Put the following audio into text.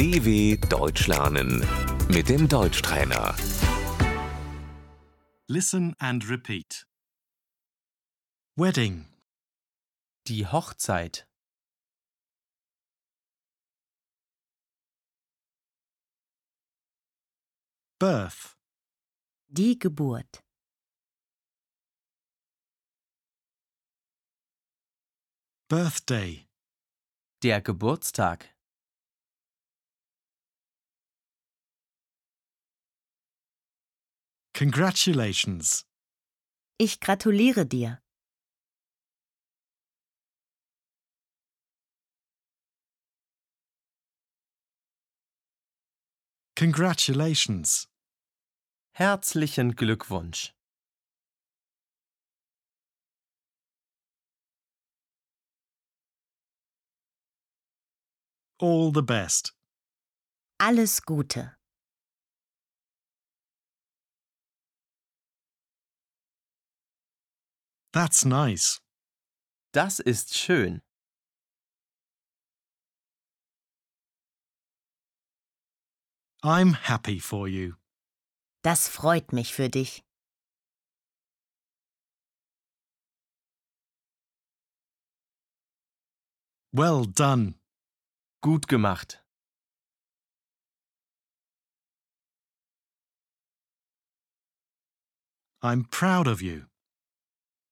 DW Deutsch lernen mit dem Deutschtrainer. Listen and repeat. Wedding, Die Hochzeit. birth, Die Geburt. birthday, Der Geburtstag. Congratulations, Ich gratuliere dir. congratulations, Herzlichen Glückwunsch. all the best. Alles Gute. That's nice. Das ist schön. I'm happy for you. Das freut mich für dich. Well done. Gut gemacht. I'm proud of you.